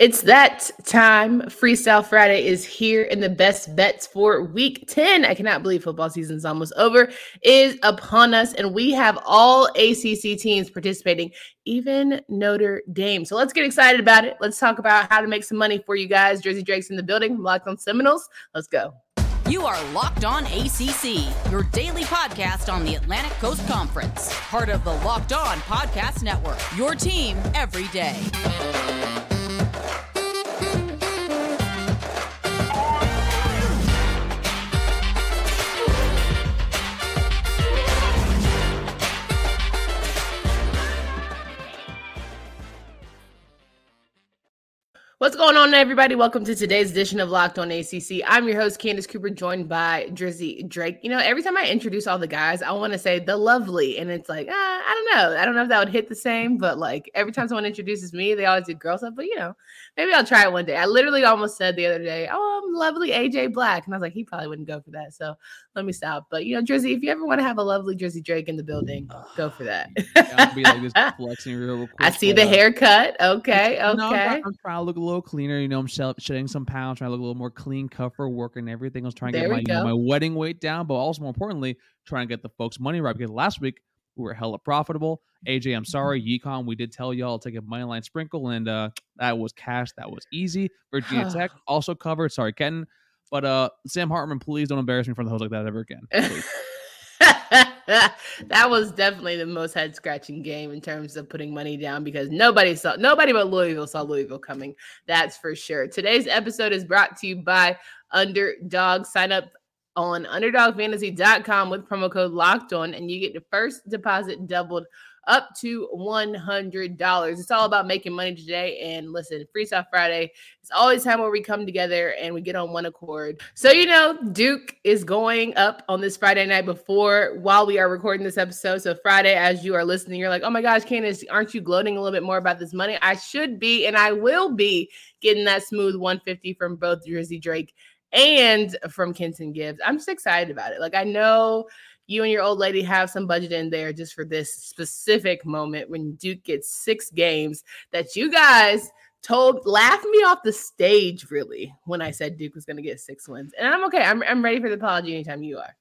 It's that time. Freestyle Friday is here, and the best bets for week 10. I cannot believe football season is almost over, is upon us, and we have all ACC teams participating, even Notre Dame. So let's get excited about it. Let's talk about how to make some money for you guys. Jersey Drake's in the building, Locked on Seminoles. Let's go. You are Locked On ACC, your daily podcast on the Atlantic Coast Conference, part of the Locked On Podcast Network, your team every day. What's going on, everybody? Welcome to today's edition of Locked On ACC. I'm your host, Candace Cooper, joined by Drizzy Drake. You know, every time I introduce all the guys, I want to say the lovely, and it's like, uh, I don't know. I don't know if that would hit the same, but like every time someone introduces me, they always do girl stuff. But you know, maybe I'll try it one day. I literally almost said the other day, "Oh, I'm lovely AJ Black," and I was like, he probably wouldn't go for that. So let me stop. But you know, Drizzy, if you ever want to have a lovely Drizzy Drake in the building, go for that. I'll be like this flexing real quick. I see the haircut. Okay, okay. No, I'm, I'm, trying to look a little cleaner. You know, I'm shedding some pounds, trying to look a little more clean, cover, working everything. I was trying to There get my you know, my wedding weight down, but also more importantly, trying to get the folks' money right. Because last week we were hella profitable. AJ, I'm sorry, Yecon, we did tell y'all to take a money line sprinkle, and uh that was cash. That was easy. Virginia Tech also covered. Sorry, Kenton. But uh Sam Hartman, please don't embarrass me in front of the host like that ever again. that was definitely the most head scratching game in terms of putting money down because nobody saw nobody but Louisville saw Louisville coming. That's for sure. Today's episode is brought to you by Underdog. Sign up on underdogfantasy.com with promo code locked on and you get the first deposit doubled up to $100. It's all about making money today. And listen, Freestyle Friday it's always time where we come together and we get on one accord. So, you know, Duke is going up on this Friday night before while we are recording this episode. So, Friday, as you are listening, you're like, oh my gosh, Candace, aren't you gloating a little bit more about this money? I should be, and I will be getting that smooth 150 from both Jersey Drake and from Kenton Gibbs. I'm just excited about it. Like, I know you and your old lady have some budget in there just for this specific moment when Duke gets six games that you guys told laughed me off the stage really when I said Duke was going to get six wins. And I'm okay. I'm, I'm ready for the apology anytime you are.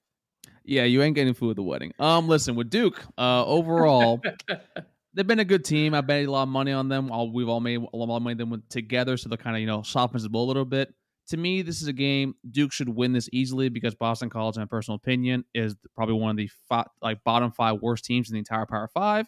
Yeah, you ain't getting food at the wedding. Um, listen, with Duke, uh, overall, they've been a good team. I bet a lot of money on them. All we've all made a lot of money them together, so they're kind of you know softens the blow a little bit. To me, this is a game Duke should win this easily because Boston College, in my personal opinion, is probably one of the fi- like bottom five worst teams in the entire Power Five.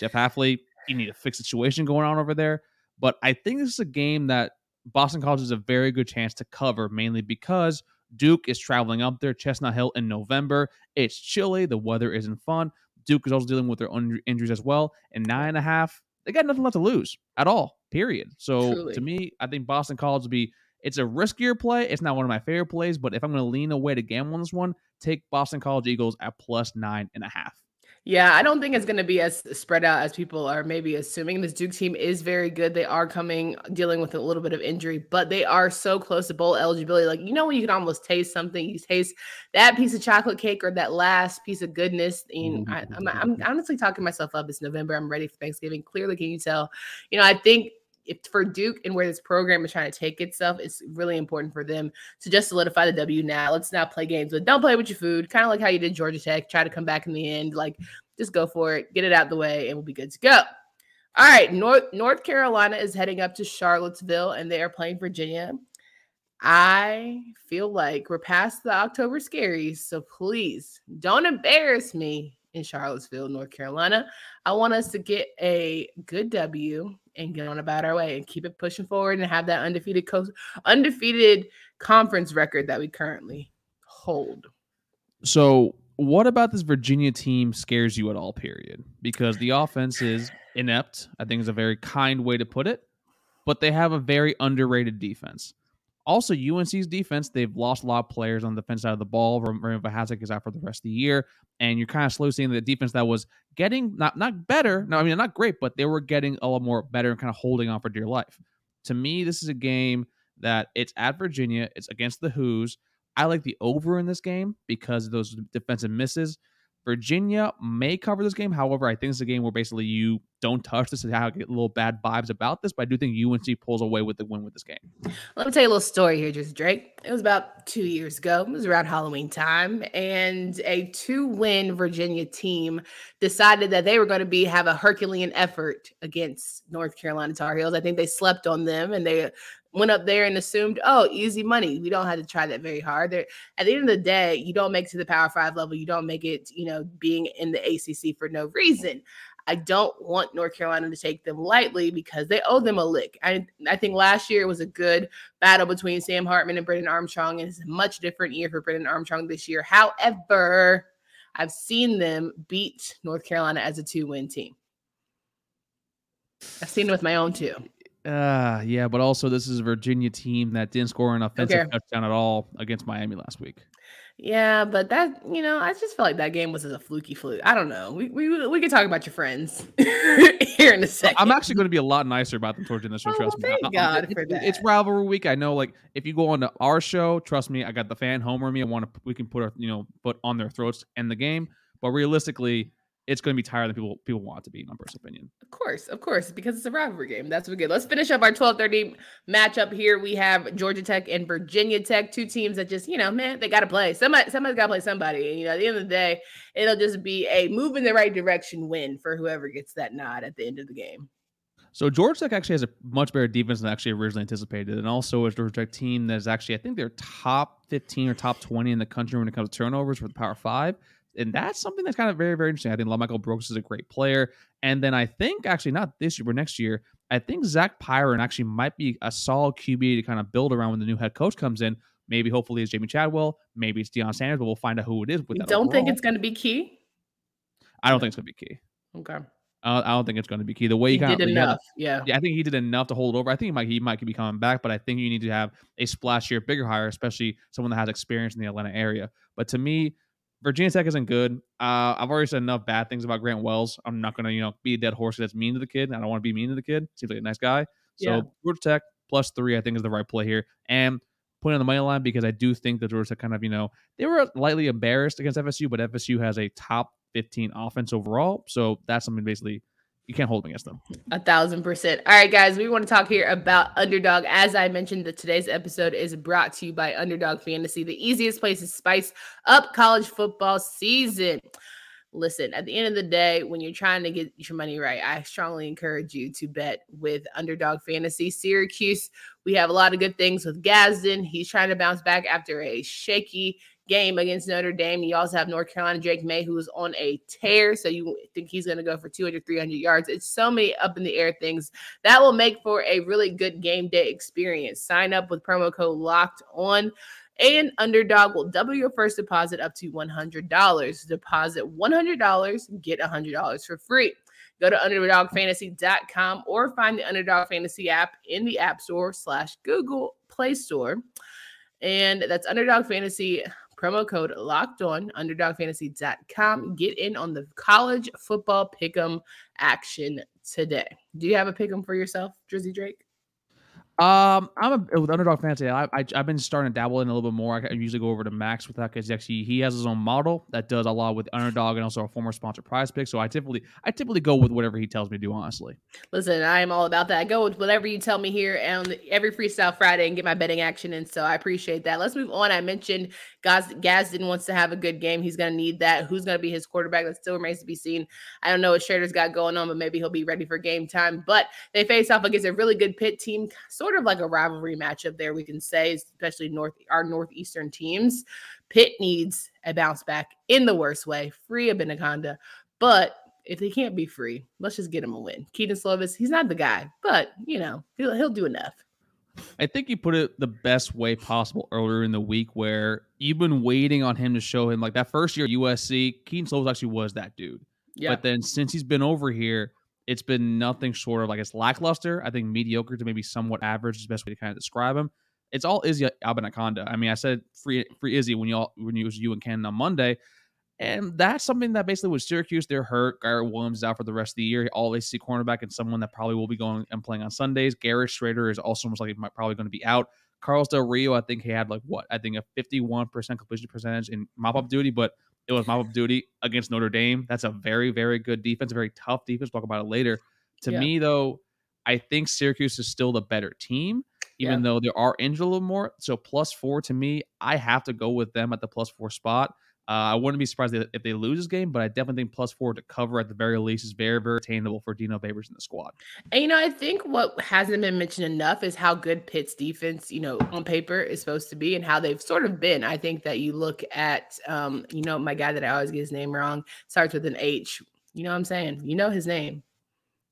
Jeff Hafley, you need a fixed situation going on over there. But I think this is a game that Boston College has a very good chance to cover, mainly because Duke is traveling up there, Chestnut Hill in November. It's chilly, the weather isn't fun. Duke is also dealing with their own injuries as well. And nine and a half, they got nothing left to lose at all. Period. So Truly. to me, I think Boston College will be. It's a riskier play. It's not one of my favorite plays, but if I'm going to lean away to gamble on this one, take Boston College Eagles at plus nine and a half. Yeah, I don't think it's going to be as spread out as people are maybe assuming. This Duke team is very good. They are coming dealing with a little bit of injury, but they are so close to bowl eligibility. Like, you know, when you can almost taste something, you taste that piece of chocolate cake or that last piece of goodness. And mm-hmm. I, I'm, I'm mm-hmm. honestly talking myself up. It's November. I'm ready for Thanksgiving. Clearly, can you tell? You know, I think if for Duke and where this program is trying to take itself, it's really important for them to just solidify the W now. Let's not play games with don't play with your food, kind of like how you did Georgia Tech. Try to come back in the end. Like just go for it, get it out the way, and we'll be good to go. All right, North North Carolina is heading up to Charlottesville and they are playing Virginia. I feel like we're past the October scaries, so please don't embarrass me in Charlottesville, North Carolina. I want us to get a good W and get on about our way and keep it pushing forward and have that undefeated co- undefeated conference record that we currently hold. So, what about this Virginia team scares you at all? Period. Because the offense is inept. I think is a very kind way to put it. But they have a very underrated defense. Also, UNC's defense, they've lost a lot of players on the defense side of the ball. Raymond Vohasek is out for the rest of the year. And you're kind of slowly seeing the defense that was getting not not better. No, I mean not great, but they were getting a lot more better and kind of holding on for dear life. To me, this is a game that it's at Virginia. It's against the Hoos. I like the over in this game because of those defensive misses. Virginia may cover this game. However, I think it's a game where basically you don't touch this and how I get little bad vibes about this. But I do think UNC pulls away with the win with this game. Let me tell you a little story here, just Drake. It was about two years ago. It was around Halloween time, and a two-win Virginia team decided that they were going to be have a Herculean effort against North Carolina Tar Heels. I think they slept on them, and they went up there and assumed, oh, easy money. We don't have to try that very hard. They're, at the end of the day, you don't make it to the Power Five level. You don't make it, you know, being in the ACC for no reason. I don't want North Carolina to take them lightly because they owe them a lick. I, I think last year was a good battle between Sam Hartman and Brennan Armstrong, it's a much different year for Brennan Armstrong this year. However, I've seen them beat North Carolina as a two win team. I've seen it with my own two. Uh, yeah, but also this is a Virginia team that didn't score an offensive touchdown at all against Miami last week. Yeah, but that you know, I just felt like that game was a fluky fluke. I don't know. We we we could talk about your friends here in a second. I'm actually going to be a lot nicer about them towards the end show. Oh, trust well, me. Thank God it, for it, that. It's rivalry week. I know. Like if you go on to our show, trust me, I got the fan homer me. I want to. We can put our you know put on their throats and the game. But realistically, it's going to be tighter than people people want it to be, in my personal opinion. Of course, of course, because it's a rivalry game. That's what good. Let's finish up our 12:30 matchup here. We have Georgia Tech and Virginia Tech, two teams that just, you know, man, they got to play. Somebody, somebody's got to play somebody. And, you know, at the end of the day, it'll just be a move in the right direction win for whoever gets that nod at the end of the game. So Georgia Tech actually has a much better defense than actually originally anticipated, and also a Georgia Tech team that is actually, I think they're top 15 or top 20 in the country when it comes to turnovers for the Power Five and that's something that's kind of very, very interesting. I think Michael Brooks is a great player. And then I think actually not this year, but next year, I think Zach Pyron actually might be a solid QB to kind of build around when the new head coach comes in. Maybe hopefully it's Jamie Chadwell, maybe it's Deion Sanders, but we'll find out who it is. With that don't overall. think it's going to be key. I don't think it's going to be key. Okay. I don't think it's going to be key. The way he, he kind did of, enough, yeah, yeah. I think he did enough to hold it over. I think he might he might be coming back, but I think you need to have a splashier, bigger hire, especially someone that has experience in the Atlanta area. But to me, Virginia Tech isn't good. Uh, I've already said enough bad things about Grant Wells. I'm not gonna, you know, be a dead horse that's mean to the kid. I don't want to be mean to the kid. Seems like a nice guy. So yeah. Georgia Tech plus three, I think, is the right play here. And putting on the money line because I do think that Georgia Tech kind of, you know, they were lightly embarrassed against FSU, but FSU has a top 15 offense overall. So that's something basically you can't hold against them. A thousand percent. All right, guys, we want to talk here about Underdog. As I mentioned, that today's episode is brought to you by Underdog Fantasy, the easiest place to spice up college football season. Listen, at the end of the day, when you're trying to get your money right, I strongly encourage you to bet with Underdog Fantasy. Syracuse, we have a lot of good things with Gadsden. He's trying to bounce back after a shaky game against Notre Dame. You also have North Carolina Drake Maye, who's on a tear. So you think he's going to go for 200, 300 yards. It's so many up in the air things that will make for a really good game day experience. Sign up with promo code locked on. And Underdog will double your first deposit up to $100. Deposit $100, get $100 for free. Go to underdogfantasy.com or find the Underdog Fantasy app in the App Store slash Google Play Store. And that's Underdog Fantasy promo code locked on underdogfantasy.com. Get in on the college football pick'em action today. Do you have a pick'em for yourself, Drizzy Drake? Um, I'm a with underdog fantasy. I, I have been starting to dabble in a little bit more. I, usually go over to Max with that because actually he has his own model that does a lot with underdog and also a former sponsor prize pick. So I typically I typically go with whatever he tells me to do. Honestly, listen, I am all about that. I go with whatever you tell me here on every Freestyle Friday and get my betting action. And so I appreciate that. Let's move on. I mentioned Gaz wants to have a good game. He's going to need that. Who's going to be his quarterback? That still remains to be seen. I don't know what Shrader's got going on, but maybe he'll be ready for game time. But they face off against a really good Pitt team, sort of like a rivalry matchup there, we can say, especially North our Northeastern teams. Pitt needs a bounce back in the worst way, free Abanikanda. But if he can't be free, let's just get him a win. Kedon Slovis, he's not the guy, but you know, he'll he'll do enough. I think you put it the best way possible earlier in the week where you've been waiting on him to show him like that first year at USC, Kedon Slovis actually was that dude. Yeah. But then since he's been over here, it's been nothing short of like it's lackluster. I think mediocre to maybe somewhat average is the best way to kind of describe him. It's all Izzy Abanikanda. I mean, I said free free Izzy when y'all when you was you and Ken on Monday. And that's something that basically with Syracuse, they're hurt. Garrett Williams is out for the rest of the year. All they see cornerback and someone that probably will be going and playing on Sundays. Garrett Shrader is also almost like probably going to be out. Carlos Del Rio, I think he had like what? I think a 51% completion percentage in mop up duty, but It was mop up duty against Notre Dame. That's a very, very good defense, a very tough defense. We'll talk about it later. To Yeah. me, though, I think Syracuse is still the better team, even though there are injured a little more. So plus four to me, I have to go with them at the plus four spot. Uh, I wouldn't be surprised if they lose this game, but I definitely think plus four to cover at the very least is very, very attainable for Dino Babers in the squad. And you know, I think what hasn't been mentioned enough is how good Pitt's defense, you know, on paper is supposed to be and how they've sort of been. I think that you look at um, you know, my guy that I always get his name wrong, starts with an H. You know what I'm saying? You know his name.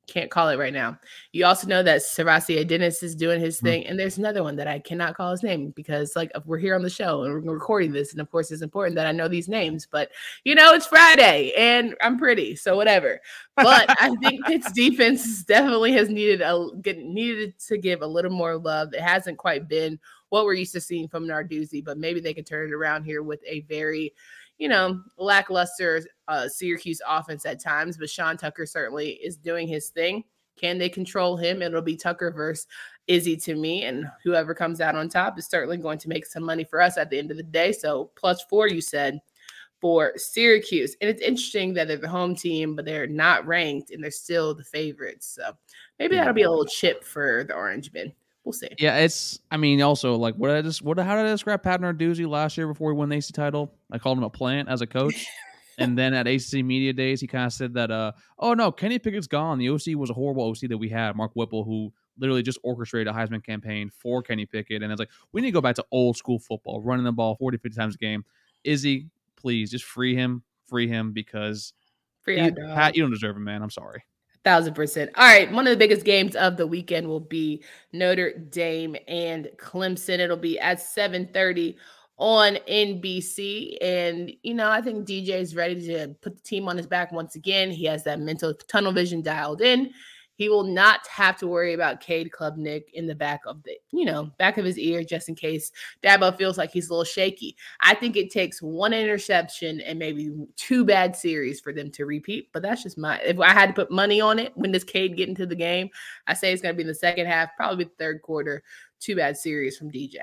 Can't call it right now. You also know that SirVocea Dennis is doing his Hmm. thing, and there's another one that I cannot call his name because, like, we're here on the show and we're recording this, and of course, it's important that I know these names. But you know, it's Friday, and I'm pretty, so whatever. But I think Pitt's defense definitely has needed a get, needed to give a little more love. It hasn't quite been what we're used to seeing from Narduzzi, but maybe they can turn it around here with a very, you know, lackluster uh, Syracuse offense at times. But Sean Tucker certainly is doing his thing. Can they control him? It'll be Tucker versus Izzy to me, and whoever comes out on top is certainly going to make some money for us at the end of the day. So plus four, you said for Syracuse. And it's interesting that they're the home team, but they're not ranked and they're still the favorites. So maybe that'll be a little chip for the Orange Men. We'll see. Yeah, it's. I mean, also like what I just what how did I describe Pat Narduzzi last year before he won the AC title? I called him a plant as a coach. and then at ACC Media Days, he kind of said that, uh, oh no, Kenny Pickett's gone. The OC was a horrible OC that we had, Mark Whipple, who literally just orchestrated a Heisman campaign for Kenny Pickett. And it's like, we need to go back to old school football, running the ball 40, 50 times a game. Izzy, please just free him, free him because Free you. Pat, you don't deserve him, man. I'm sorry. Thousand percent. All right. One of the biggest games of the weekend will be Notre Dame and Clemson. It'll be at 7:30 on NBC. And you know, I think DJ is ready to put the team on his back once again. He has that mental tunnel vision dialed in. He will not have to worry about Cade Klubnik in the back of the, you know, back of his ear, just in case Dabo feels like he's a little shaky. I think it takes one interception and maybe two bad series for them to repeat. But that's just my. If I had to put money on it, when does Cade get into the game? I say it's going to be in the second half, probably the third quarter. Two bad series from DJ.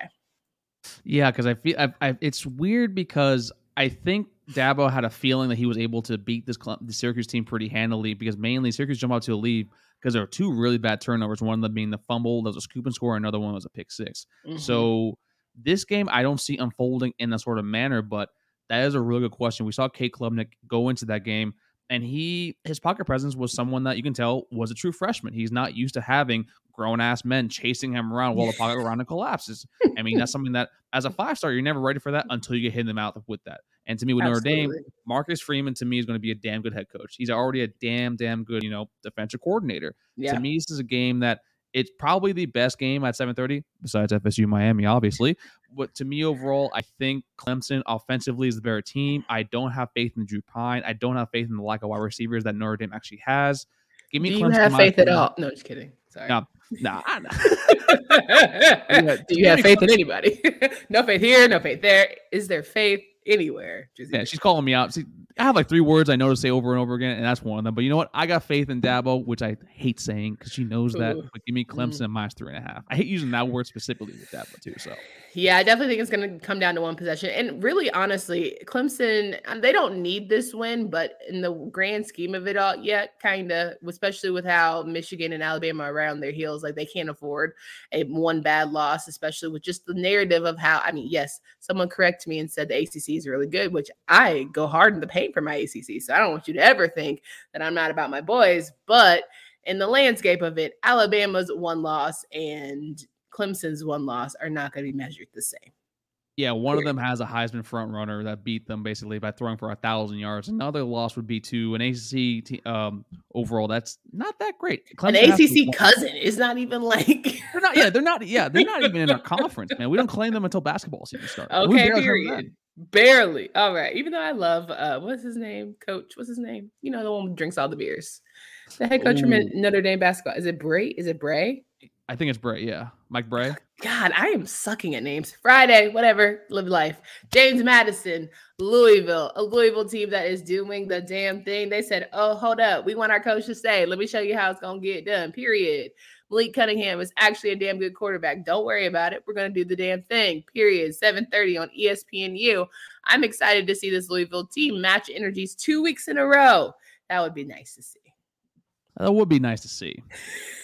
Yeah, because I feel I, I, it's weird because I think Dabo had a feeling that he was able to beat this the Syracuse team pretty handily because mainly Syracuse jumped out to a lead because there were two really bad turnovers. One of them being the fumble, that was a scoop and score, another one was a pick 6 Mhm. So this game I don't see unfolding in that sort of manner, but that is a really good question. We saw Cade Klubnik go into that game, and he his pocket presence was someone that you can tell was a true freshman. He's not used to having grown ass men chasing him around while the pocket around him collapses. I mean, that's something that as a five star, you're never ready for that until you get hit in the mouth with that. And to me, with Notre Dame, Marcus Freeman to me is going to be a damn good head coach. He's already a damn, damn good, you know, defensive coordinator. Yeah. To me, this is a game that it's probably the best game at 7:30 besides FSU Miami, obviously. But to me, overall, I think Clemson offensively is the better team. I don't have faith in Drew Pyne. I don't have faith in the lack of wide receivers that Notre Dame actually has. Give me Do Clemson. you have faith at all? No, just kidding. Sorry. No. Nah, I- Do you have faith in anybody? no faith here, no faith there. Is there faith anywhere? Just Yeah, she's calling me out. See, I have like three words I know to say over and over again, and that's one of them. But you know what? I got faith in Dabo, which I hate saying because she knows that. Ooh. But give me Clemson Mm. Minus three and a half. I hate using that word specifically with Dabo too. So Yeah, I definitely think it's going to come down to one possession. And really, honestly, Clemson, uh, they don't need this win, but in the grand scheme of it all, yeah, kind of, especially with how Michigan and Alabama are around their heels, like they can't afford a one bad loss, especially with just the narrative of how, I mean, yes, someone corrected me and said the ACC is really good, which I go hard in the paint for my ACC. So I don't want you to ever think that I'm not about my boys, but in the landscape of it, Alabama's one loss and Clemson's one loss are not going to be measured the same. yeah, one of them has a Heisman front runner that beat them basically by throwing for a thousand yards. Another loss would be to an ACC te- um, overall. That's not that great. An Clemson to- ACC cousin is not even like They're not. Yeah, they're not. Yeah, they're not even in our conference, man. We don't claim them until basketball season starts. Okay, barely heard of period. Barely. All right. Even though I love uh what's his name? Coach. What's his name? You know, the one who drinks all the beers. The head coach from Ooh. Notre Dame basketball. Is it Brey? Is it Brey? I think it's Brey. Yeah, Mike Brey. God, I am sucking at names. Friday, whatever, live life. James Madison, Louisville, a Louisville team that is doing the damn thing. They said, "Oh, hold up, we want our coach to stay. Let me show you how it's gonna get done." Period. Malik Cunningham is actually a damn good quarterback. Don't worry about it. We're going to do the damn thing. Period. 7:30 on ESPNU. I'm excited to see this Louisville team match energies two weeks in a row. That would be nice to see. That would be nice to see.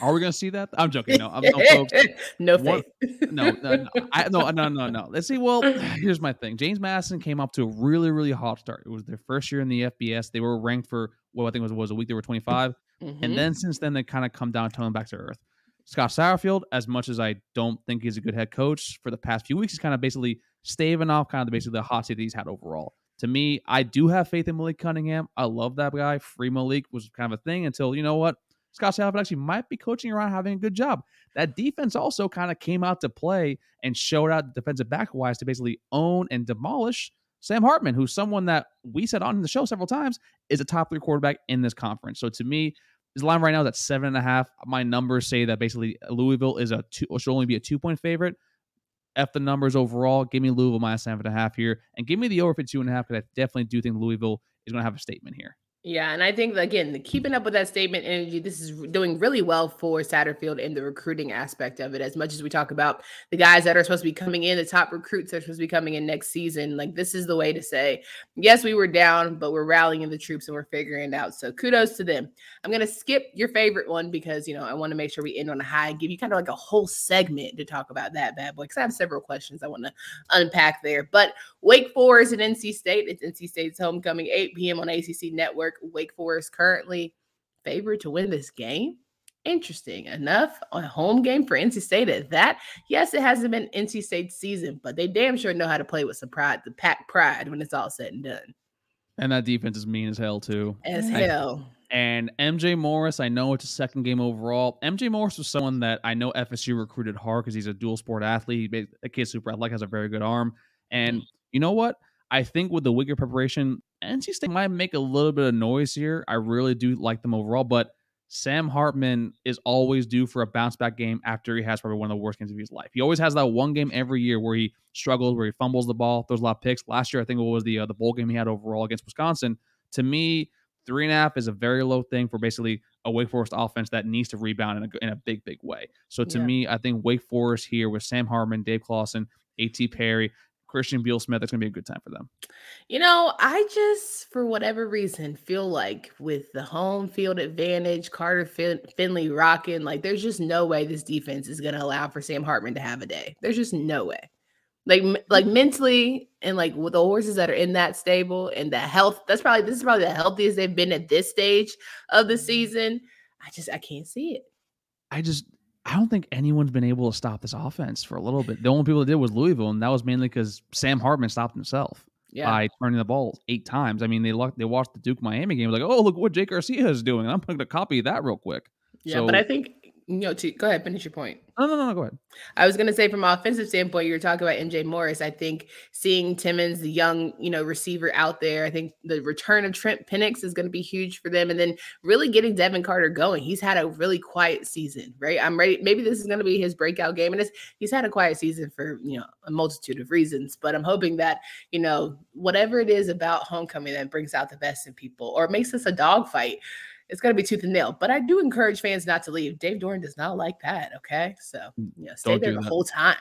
Are we going to see that? I'm joking. No, I'm, no, folks. no faith. no, no, no, I, no, no, no, no. Let's see. Well, here's my thing. James Madison came up to a really, really hot start. It was their first year in the FBS. They were ranked for what well, I think was was a week. They were 25, mm-hmm. and then since then they kind of come down, tone back to earth. Scott Satterfield, as much as I don't think he's a good head coach for the past few weeks, he's kind of basically staving off kind of basically the hot seat that he's had overall to me, I do have faith in Malik Cunningham. I love that guy. Free Malik was kind of a thing until you know what Scott Satterfield actually might be coaching around having a good job. That defense also kind of came out to play and showed out defensive back wise to basically own and demolish Sam Hartman, who's someone that we said on the show several times is a top three quarterback in this conference. So to me, his line right now is at seven and a half. My numbers say that basically Louisville is a two, should only be a two point favorite. F the numbers overall. Give me Louisville minus seven and a half here, and give me the over for two and a half because I definitely do think Louisville is going to have a statement here. Yeah, and I think again, keeping up with that statement energy, this is doing really well for Satterfield in the recruiting aspect of it. As much as we talk about the guys that are supposed to be coming in, the top recruits that are supposed to be coming in next season, like this is the way to say, yes, we were down, but we're rallying the troops and we're figuring it out. So kudos to them. I'm gonna skip your favorite one because you know I want to make sure we end on a high, give you kind of like a whole segment to talk about that bad boy because I have several questions I want to unpack there. But Wake Forest and NC State, it's NC State's homecoming, 8 p.m. on ACC Network. Wake Forest currently favored to win this game. Interesting enough, a home game for NC State at that. Yes, it hasn't been NC State season, but they damn sure know how to play with some pride, the pack pride when it's all said and done. And that defense is mean as hell too. As hell. And MJ Morris, I know it's a second game overall. MJ Morris was someone that I know FSU recruited hard because he's a dual sport athlete. A kid super athletic, has a very good arm. And mm. you know what? I think with the weaker preparation, NC State might make a little bit of noise here. I really do like them overall, but Sam Hartman is always due for a bounce back game after he has probably one of the worst games of his life. He always has that one game every year where he struggles, where he fumbles the ball, throws a lot of picks. Last year, I think it was the uh, the bowl game he had overall against Wisconsin. To me, three and a half is a very low thing for basically a Wake Forest offense that needs to rebound in a, in a big, big way. So to yeah. me, I think Wake Forest here with Sam Hartman, Dave Clawson, A.T. Perry, Christian Beal Smith, it's going to be a good time for them. You know, I just, for whatever reason, feel like with the home field advantage, Carter fin- Finley rocking, like there's just no way this defense is going to allow for Sam Hartman to have a day. There's just no way. Like, like mentally, and like with the horses that are in that stable and the health, that's probably this is probably the healthiest they've been at this stage of the mm-hmm. season. I just I can't see it. I just I don't think anyone's been able to stop this offense for a little bit. The only people that did was Louisville, and that was mainly because Sam Hartman stopped himself yeah. by turning the ball eight times. I mean, they looked, they watched the Duke Miami game, like, oh, look what Jake Garcia is doing. I'm going to copy that real quick. Yeah, so, but I think you know, to go ahead, finish your point. No, no, no, go ahead. I was going to say, from an offensive standpoint, you were talking about MJ Morris. I think seeing Timmons, the young, you know, receiver out there, I think the return of Trent Pennix is going to be huge for them. And then really getting Devin Carter going. He's had a really quiet season, right? I'm ready. Maybe this is going to be his breakout game. And it's, he's had a quiet season for, you know, a multitude of reasons. But I'm hoping that, you know, whatever it is about homecoming that brings out the best in people or makes this a dogfight it's going to be tooth and nail. But I do encourage fans not to leave. Dave Doeren does not like that. Okay, so mm, yeah, stay Don't there the that. whole time.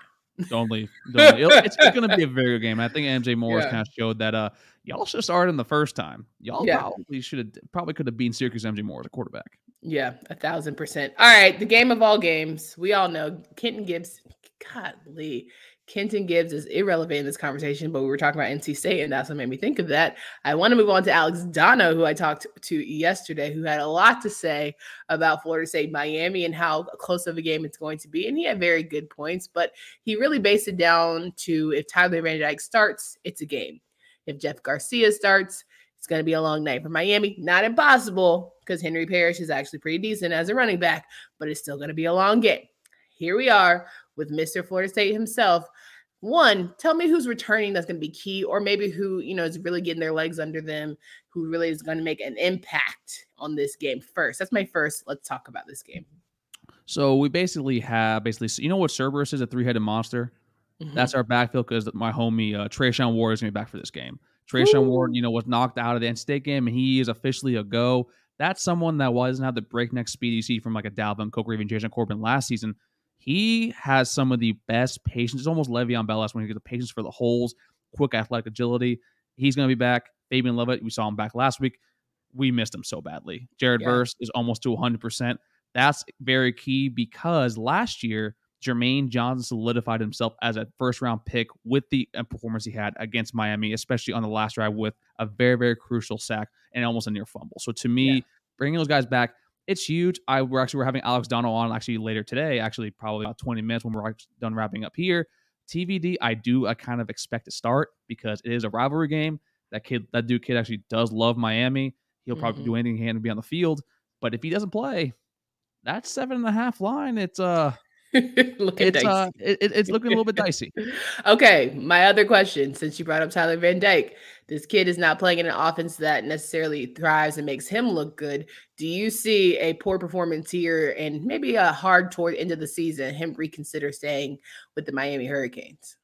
Don't leave. Don't leave. It's, going to be a very good game. I think MJ Morris yeah. kind of showed that uh y'all should have started in the first time. Y'all yeah. probably should have probably could have beaten Syracuse MJ Morris a quarterback. Yeah, a thousand percent. All right, the game of all games. We all know Kenton Gibbs. Godly, Kenton Gibbs is irrelevant in this conversation, but we were talking about NC State, and that's what made me think of that. I want to move on to Alex Donno, who I talked to yesterday, who had a lot to say about Florida State Miami and how close of a game it's going to be. And he had very good points, but he really based it down to if Tyler Van Dyke starts, it's a game. If Jeff Garcia starts, it's going to be a long night for Miami. Not impossible because Henry Parrish is actually pretty decent as a running back, but it's still going to be a long game. Here we are with Mr. Florida State himself. One, tell me who's returning that's going to be key, or maybe who, you know, is really getting their legs under them, who really is going to make an impact on this game first. That's my first. Let's talk about this game. So we basically have basically, you know what Cerberus is a three headed monster? Mm-hmm. That's our backfield because my homie uh, Treshaun Ward is going to be back for this game. Treshaun Ward, you know, was knocked out of the NC State game, and he is officially a go. That's someone that doesn't have the breakneck speed you see from like a Dalvin Cook or even Jashaun Corbin last season. He has some of the best patience. It's almost Le'Veon Bell when he gets the patience for the holes, quick athletic agility. He's going to be back. Fabian Lovett, we saw him back last week. We missed him so badly. Jared yeah. Verse is almost to 100%. That's very key because last year, Jermaine Johnson solidified himself as a first round pick with the uh, performance he had against Miami, especially on the last drive with a very, very crucial sack and almost a near fumble. So to me, yeah. bringing those guys back, it's huge. I we're actually we're having Alex Donno on actually later today, actually probably about 20 minutes when we're done wrapping up here. TVD, I do I kind of expect to start because it is a rivalry game. That kid, that dude kid actually does love Miami. He'll probably mm-hmm. do anything he can to be on the field. But if he doesn't play, that seven and a half line, it's uh looking it's, uh, it, it's looking a little bit dicey. okay, my other question, since you brought up Tyler Van Dyke, this kid is not playing in an offense that necessarily thrives and makes him look good. Do you see a poor performance here and maybe a hard toward end of the season, him reconsider staying with the Miami Hurricanes?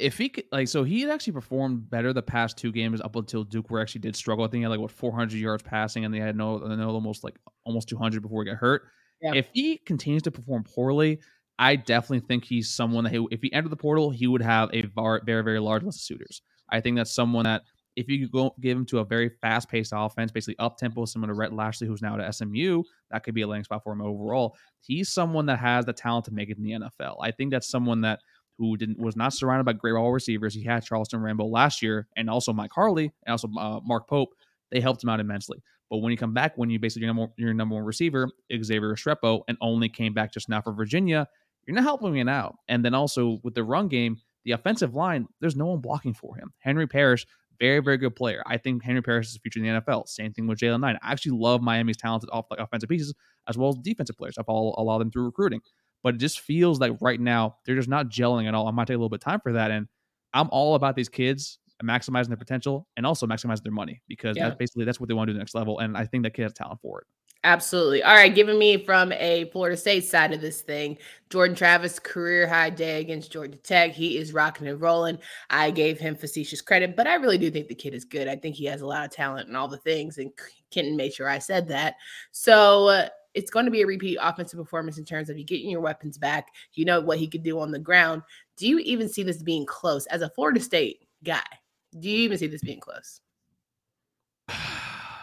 if he could, like, so he had actually performed better the past two games up until Duke, where actually did struggle. I think he had like what 400 yards passing, and they had no, no almost like almost 200 before he got hurt. Yeah. If he continues to perform poorly, I definitely think he's someone that he, if he entered the portal, he would have a very, very, large list of suitors. I think that's someone that if you could go give him to a very fast paced offense, basically up tempo, similar to Rhett Lashlee, who's now at SMU, that could be a landing spot for him overall. He's someone that has the talent to make it in the NFL. I think that's someone that who didn't was not surrounded by great wide receivers. He had Charleston Rambo last year, and also Mike Harley, and also uh, Mark Pope. They helped him out immensely. But when you come back, when you basically your number, your number one receiver, Xavier Restrepo, and only came back just now for Virginia, you're not helping him out. And then also with the run game, the offensive line, there's no one blocking for him. Henry Parrish, very, very good player. I think Henry Parrish is the future in the NFL. Same thing with Jaylan Knight. I actually love Miami's talented off like offensive pieces as well as defensive players. I follow a lot of them through recruiting but it just feels like right now they're just not gelling at all. I might take a little bit of time for that. And I'm all about these kids maximizing their potential and also maximizing their money because yeah. that's basically that's what they want to do the next level. And I think that kid has talent for it. Absolutely. All right, giving me from a Florida State side of this thing, Jordan Travis career high day against Georgia Tech. He is rocking and rolling. I gave him facetious credit, but I really do think the kid is good. I think he has a lot of talent and all the things, and Kenton made sure I said that. So uh, it's going to be a repeat offensive performance in terms of you getting your weapons back. You know what he could do on the ground. Do you even see this being close as a Florida State guy? Do you even see this being close?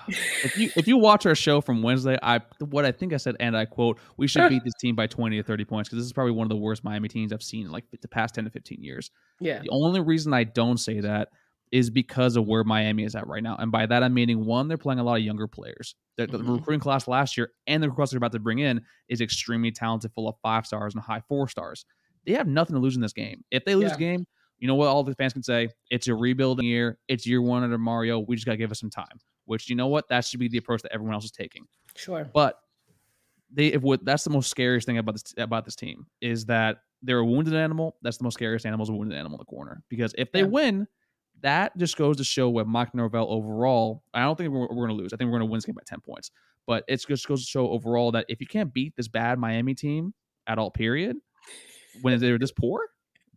if you if you watch our show from Wednesday, I what I think I said, and I quote, "We should beat this team by twenty to thirty points because this is probably one of the worst Miami teams I've seen in like the past ten to fifteen years." Yeah. The only reason I don't say that is because of where Miami is at right now. And by that, I'm meaning one, they're playing a lot of younger players. The, the mm-hmm. recruiting class last year and the class they're about to bring in is extremely talented, full of five stars and high four stars. They have nothing to lose in this game. If they lose yeah. the game, you know what all the fans can say? It's a rebuilding year. It's year one under Mario. We just got to give us some time. Which you know what? That should be the approach that everyone else is taking. Sure. But they, if what that's the most scariest thing about this about this team is that they're a wounded animal. That's the most scariest animal is a wounded animal in the corner. Because if they yeah. win, that just goes to show what Mike Norvell overall. I don't think we're, we're going to lose. I think we're going to win this game by ten points. But it just goes to show overall that if you can't beat this bad Miami team at all, period, when they're this poor,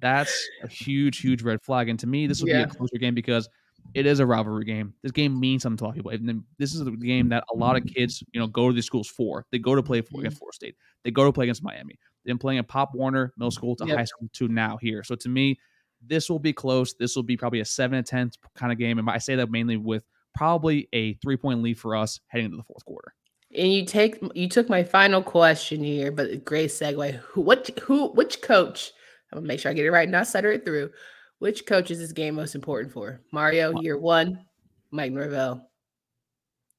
that's a huge, huge red flag. And to me, this will yeah. be a closer game because it is a rivalry game. This game means something to a lot of people. And this is the game that a lot of kids, you know, go to these schools for. They go to play for against mm-hmm. Florida State. They go to play against Miami. They've playing at Pop Warner Middle School to yep. high school to now here. So to me, this will be close. This will be probably a seven to ten kind of game, and I say that mainly with probably a three point lead for us heading into the fourth quarter. And you take you took my final question here, but great segue. Who what who which coach? I'm gonna make sure I get it right, and not stutter it through. Which coach is this game most important for? Mario, year one, Mike Norvell,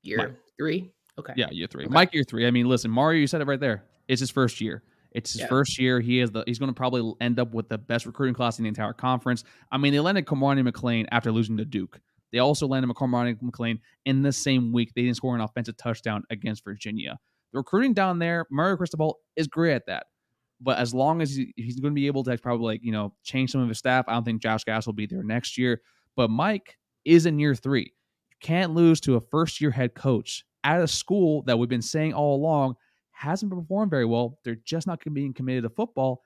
year Mike. three. Okay. Yeah, year three. Okay. Mike, year three. I mean, listen, Mario, you said it right there. It's his first year. It's his yeah. first year. He is the he's going to probably end up with the best recruiting class in the entire conference. I mean, they landed Cormani McClain after losing to Duke. They also landed Cormani McClain in the same week. They didn't score an offensive touchdown against Virginia. The recruiting down there, Mario Cristobal is great at that. But as long as he, he's going to be able to probably like you know change some of his staff, I don't think Josh Gattis will be there next year. But Mike is in year three. You can't lose to a first year head coach at a school that we've been saying all along hasn't performed very well. They're just not being committed to football.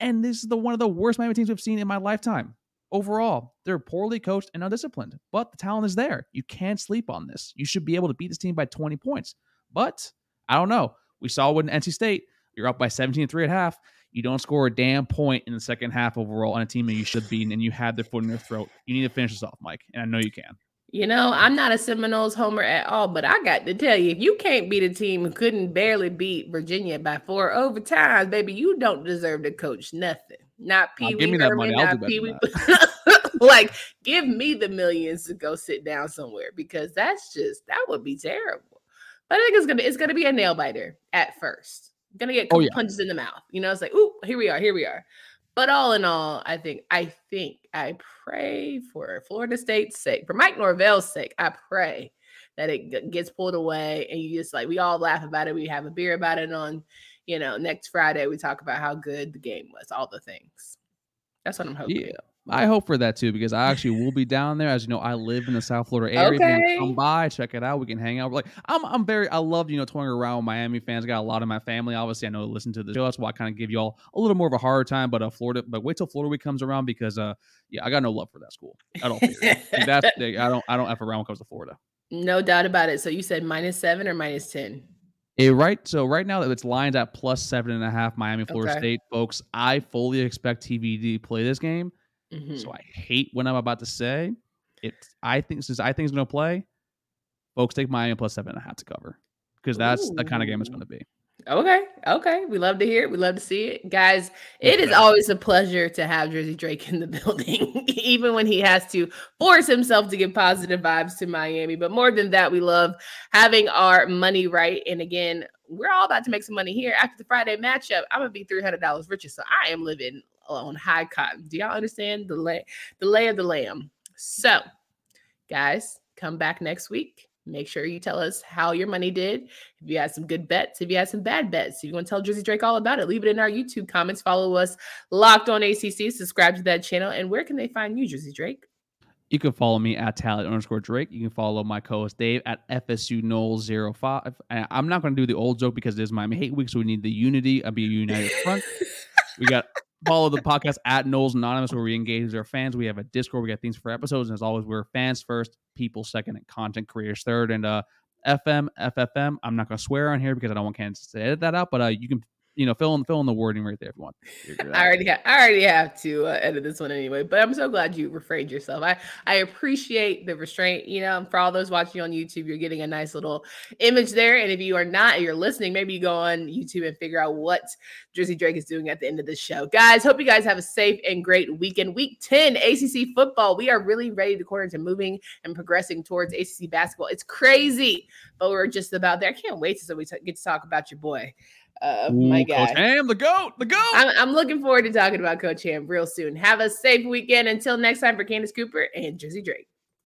And this is the one of the worst Miami teams we've seen in my lifetime. overall, they're poorly coached and undisciplined, but the talent is there. You can't sleep on this. You should be able to beat this team by 20 points. But I don't know. We saw when NC State, you're up by 17 3 at half. You don't score a damn point in the second half overall on a team that you should be, and you had their foot in their throat. You need to finish this off, Mike, and I know you can. You know, I'm not a Seminoles homer at all, but I got to tell you, if you can't beat a team who couldn't barely beat Virginia by four overtimes, baby, you don't deserve to coach nothing. Not Pee Wee Herman, not Pee Wee. like, give me the millions to go sit down somewhere because that's just that would be terrible. But I think it's gonna it's gonna be a nail biter at first. Gonna get oh, yeah. punches in the mouth. You know, it's like, ooh, here we are, here we are. But all in all, I think, I think, I pray for Florida State's sake, for Mike Norvell's sake, I pray that it gets pulled away and you just like we all laugh about it. We have a beer about it on, you know, next Friday. We talk about how good the game was, all the things. That's what I'm hoping. Yeah. I hope for that too because I actually will be down there. As you know, I live in the South Florida area. Okay. Come by, check it out. We can hang out. Like I'm, I'm very, I love you know touring around with Miami fans. got a lot of my family. Obviously, I know listen to the show. That's why I kind of give you all a little more of a harder time. But uh, Florida, but wait till Florida week comes around because uh, yeah, I got no love for that school at all. that's I don't, I don't f around when it comes to Florida. No doubt about it. So you said minus seven or minus ten? It, right. So right now that it's lined at plus seven and a half. Miami, Florida okay. State, folks. I fully expect TVD to play this game. Mm-hmm. So I hate what I'm about to say. It I think since I think it's gonna play, folks take Miami plus seven and a half to cover. Because that's Ooh. the kind of game it's gonna be. Okay. Okay. We love to hear it. We love to see it. Guys, it is always a pleasure to have Jersey Drake in the building, even when he has to force himself to give positive vibes to Miami. But more than that, we love having our money right. And again, we're all about to make some money here. After the Friday matchup, I'm going to be $300 richer. So I am living on high cotton. Do y'all understand the lay the lay of the lamb? So, guys, come back next week. Make sure you tell us how your money did. If you had some good bets, if you had some bad bets, if you want to tell Jersey Drake all about it, leave it in our YouTube comments. Follow us, Locked On ACC. Subscribe to that channel. And where can they find you, Jersey Drake? You can follow me at tally underscore Drake. You can follow my co-host Dave at FSU Noel 05. I'm not going to do the old joke because it is Miami Hate Week, so we need the unity. I'll be a united front. we got follow the podcast at Noles Anonymous, where we engage our fans. We have a Discord. We got things for episodes, and as always, we're fans first, people second, and content creators third. And uh, FM, FFM. I'm not going to swear on here because I don't want Candace to edit that out, but uh, you can you know, fill in fill in the wording right there if you want. I already have I already have to uh, edit this one anyway, but I'm so glad you refrained yourself. I I appreciate the restraint. You know, for all those watching on YouTube, you're getting a nice little image there. And if you are not, you're listening, maybe you go on YouTube and figure out what Jersey Drake is doing at the end of the show. Guys, hope you guys have a safe and great weekend. Week 10 ACC football. We are really ready to corner to moving and progressing towards ACC basketball. It's crazy, but we're just about there. I can't wait till we t- get to talk about your boy uh, Ooh, my guy. Coach Ham, the goat, the goat. I'm, I'm, looking forward to talking about Coach Ham real soon. Have a safe weekend. Until next time, for Candace Cooper and Jersey Drake.